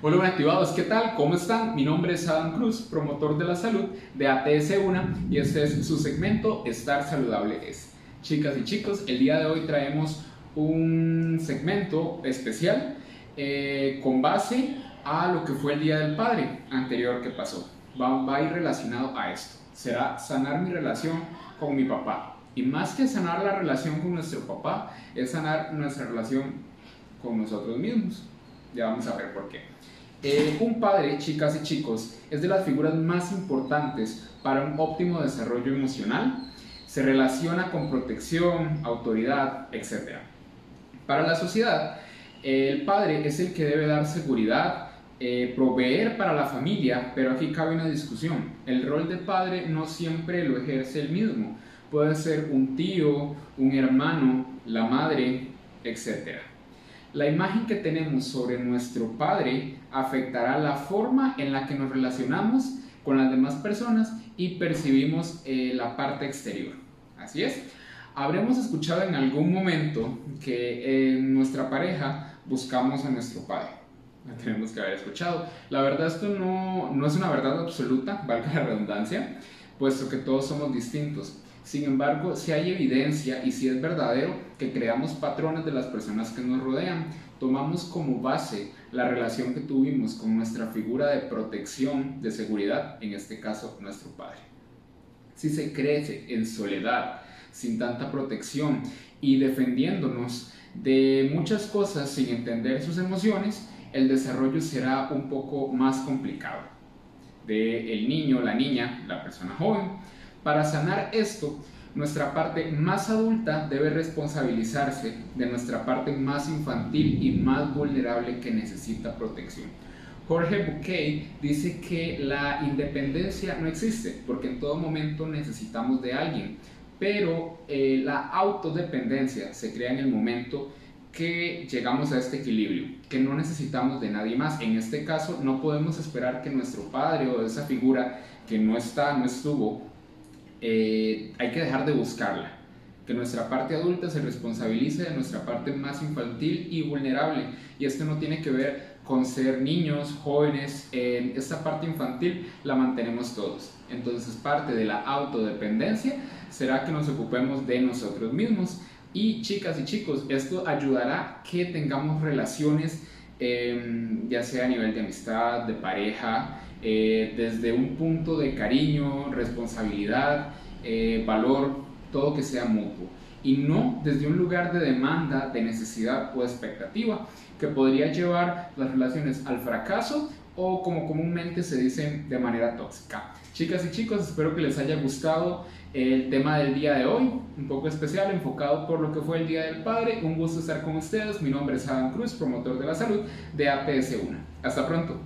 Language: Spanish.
Hola, activados, ¿qué tal? ¿Cómo están? Mi nombre es Adam Cruz, promotor de la salud de ATS1 y este es su segmento Estar Saludable es. Chicas y chicos, el día de hoy traemos un segmento especial eh, con base a lo que fue el Día del Padre anterior que pasó. Va, va a ir relacionado a esto. Será sanar mi relación con mi papá. Y más que sanar la relación con nuestro papá, es sanar nuestra relación con nosotros mismos. Ya vamos a ver por qué. Eh, un padre, chicas y chicos, es de las figuras más importantes para un óptimo desarrollo emocional. Se relaciona con protección, autoridad, etc. Para la sociedad, el padre es el que debe dar seguridad, eh, proveer para la familia, pero aquí cabe una discusión. El rol de padre no siempre lo ejerce el mismo. Puede ser un tío, un hermano, la madre, etc. La imagen que tenemos sobre nuestro Padre afectará la forma en la que nos relacionamos con las demás personas y percibimos eh, la parte exterior. Así es. Habremos escuchado en algún momento que en nuestra pareja buscamos a nuestro Padre. La tenemos que haber escuchado. La verdad esto no, no es una verdad absoluta, valga la redundancia, puesto que todos somos distintos. Sin embargo, si hay evidencia y si es verdadero que creamos patrones de las personas que nos rodean, tomamos como base la relación que tuvimos con nuestra figura de protección, de seguridad, en este caso nuestro padre. Si se crece en soledad, sin tanta protección y defendiéndonos de muchas cosas sin entender sus emociones, el desarrollo será un poco más complicado. De el niño, la niña, la persona joven, para sanar esto, nuestra parte más adulta debe responsabilizarse de nuestra parte más infantil y más vulnerable que necesita protección. Jorge Bouquet dice que la independencia no existe porque en todo momento necesitamos de alguien, pero eh, la autodependencia se crea en el momento que llegamos a este equilibrio, que no necesitamos de nadie más. En este caso no podemos esperar que nuestro padre o esa figura que no está, no estuvo, eh, hay que dejar de buscarla. Que nuestra parte adulta se responsabilice de nuestra parte más infantil y vulnerable. Y esto no tiene que ver con ser niños, jóvenes. En esta parte infantil la mantenemos todos. Entonces parte de la autodependencia será que nos ocupemos de nosotros mismos. Y chicas y chicos, esto ayudará que tengamos relaciones, em, ya sea a nivel de amistad, de pareja, eh, desde un punto de cariño, responsabilidad, eh, valor, todo que sea mutuo. Y no desde un lugar de demanda, de necesidad o expectativa, que podría llevar las relaciones al fracaso o como comúnmente se dicen de manera tóxica. Chicas y chicos, espero que les haya gustado el tema del día de hoy, un poco especial, enfocado por lo que fue el Día del Padre. Un gusto estar con ustedes. Mi nombre es Adam Cruz, promotor de la salud de APS1. Hasta pronto.